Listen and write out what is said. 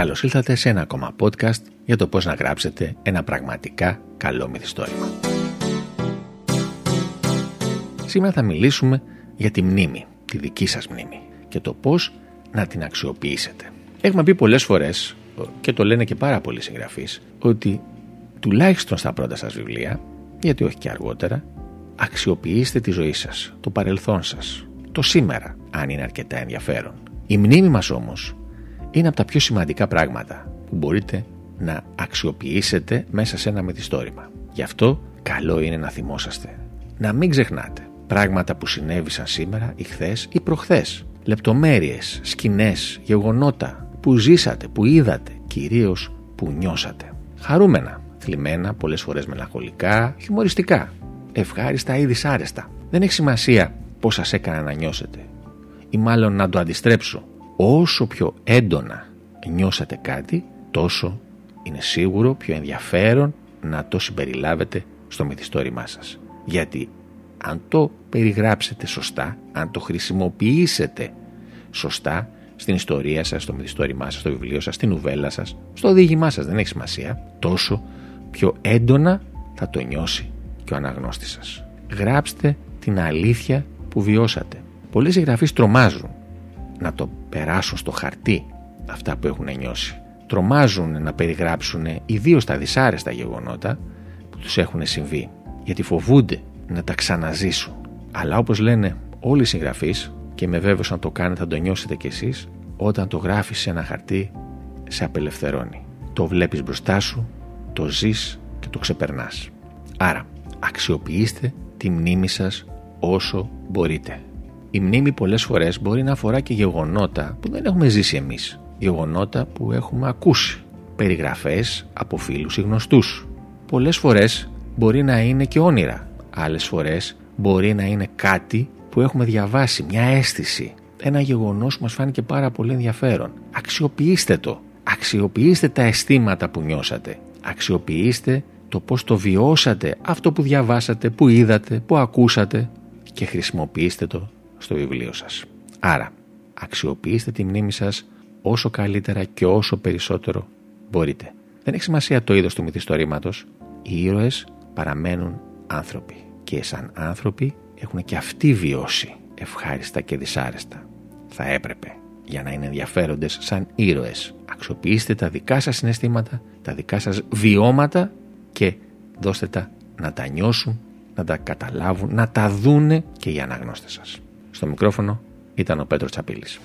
Καλώς ήλθατε σε ένα ακόμα podcast για το πώς να γράψετε ένα πραγματικά καλό μυθιστόρημα. Σήμερα θα μιλήσουμε για τη μνήμη, τη δική σας μνήμη και το πώς να την αξιοποιήσετε. Έχουμε πει πολλές φορές και το λένε και πάρα πολλοί συγγραφείς ότι τουλάχιστον στα πρώτα σας βιβλία, γιατί όχι και αργότερα, αξιοποιήστε τη ζωή σας, το παρελθόν σας, το σήμερα, αν είναι αρκετά ενδιαφέρον. Η μνήμη μας όμως είναι από τα πιο σημαντικά πράγματα που μπορείτε να αξιοποιήσετε μέσα σε ένα μυθιστόρημα. Γι' αυτό καλό είναι να θυμόσαστε. Να μην ξεχνάτε πράγματα που συνέβησαν σήμερα ή χθες ή προχθές. Λεπτομέρειες, σκηνές, γεγονότα που ζήσατε, που είδατε, κυρίως που νιώσατε. Χαρούμενα, θλιμμένα, πολλές φορές μελαγχολικά, χιουμοριστικά, ευχάριστα ή δυσάρεστα. Δεν έχει σημασία πώς σας έκανα να νιώσετε. Ή μάλλον να το αντιστρέψω. Όσο πιο έντονα νιώσατε κάτι, τόσο είναι σίγουρο πιο ενδιαφέρον να το συμπεριλάβετε στο μυθιστόρημά σας. Γιατί αν το περιγράψετε σωστά, αν το χρησιμοποιήσετε σωστά στην ιστορία σας, στο μυθιστόρημά σας, στο βιβλίο σας, στην ουβέλα σας, στο οδήγημά σας, δεν έχει σημασία, τόσο πιο έντονα θα το νιώσει και ο αναγνώστης σας. Γράψτε την αλήθεια που βιώσατε. Πολλοί συγγραφείς τρομάζουν να το περάσουν στο χαρτί αυτά που έχουν νιώσει. Τρομάζουν να περιγράψουν ιδίως τα δυσάρεστα γεγονότα που τους έχουν συμβεί γιατί φοβούνται να τα ξαναζήσουν. Αλλά όπως λένε όλοι οι συγγραφείς και με βέβαιος αν το κάνετε θα το νιώσετε κι εσείς όταν το γράφεις σε ένα χαρτί σε απελευθερώνει. Το βλέπεις μπροστά σου, το ζεις και το ξεπερνάς. Άρα αξιοποιήστε τη μνήμη σας όσο μπορείτε. Η μνήμη πολλές φορές μπορεί να αφορά και γεγονότα που δεν έχουμε ζήσει εμείς. Γεγονότα που έχουμε ακούσει. Περιγραφές από φίλους ή γνωστούς. Πολλές φορές μπορεί να είναι και όνειρα. Άλλες φορές μπορεί να είναι κάτι που έχουμε διαβάσει, μια αίσθηση. Ένα γεγονός που μας φάνηκε πάρα πολύ ενδιαφέρον. Αξιοποιήστε το. Αξιοποιήστε τα αισθήματα που νιώσατε. Αξιοποιήστε το πώς το βιώσατε, αυτό που διαβάσατε, που είδατε, που ακούσατε και χρησιμοποιήστε το στο βιβλίο σας. Άρα, αξιοποιήστε τη μνήμη σας όσο καλύτερα και όσο περισσότερο μπορείτε. Δεν έχει σημασία το είδος του μυθιστορήματος. Οι ήρωες παραμένουν άνθρωποι και σαν άνθρωποι έχουν και αυτοί βιώσει ευχάριστα και δυσάρεστα. Θα έπρεπε για να είναι ενδιαφέροντες σαν ήρωες. Αξιοποιήστε τα δικά σας συναισθήματα, τα δικά σας βιώματα και δώστε τα να τα νιώσουν, να τα καταλάβουν, να τα δούνε και οι αναγνώστες σας. Στο μικρόφωνο ήταν ο Πέτρος Τσαπίλης.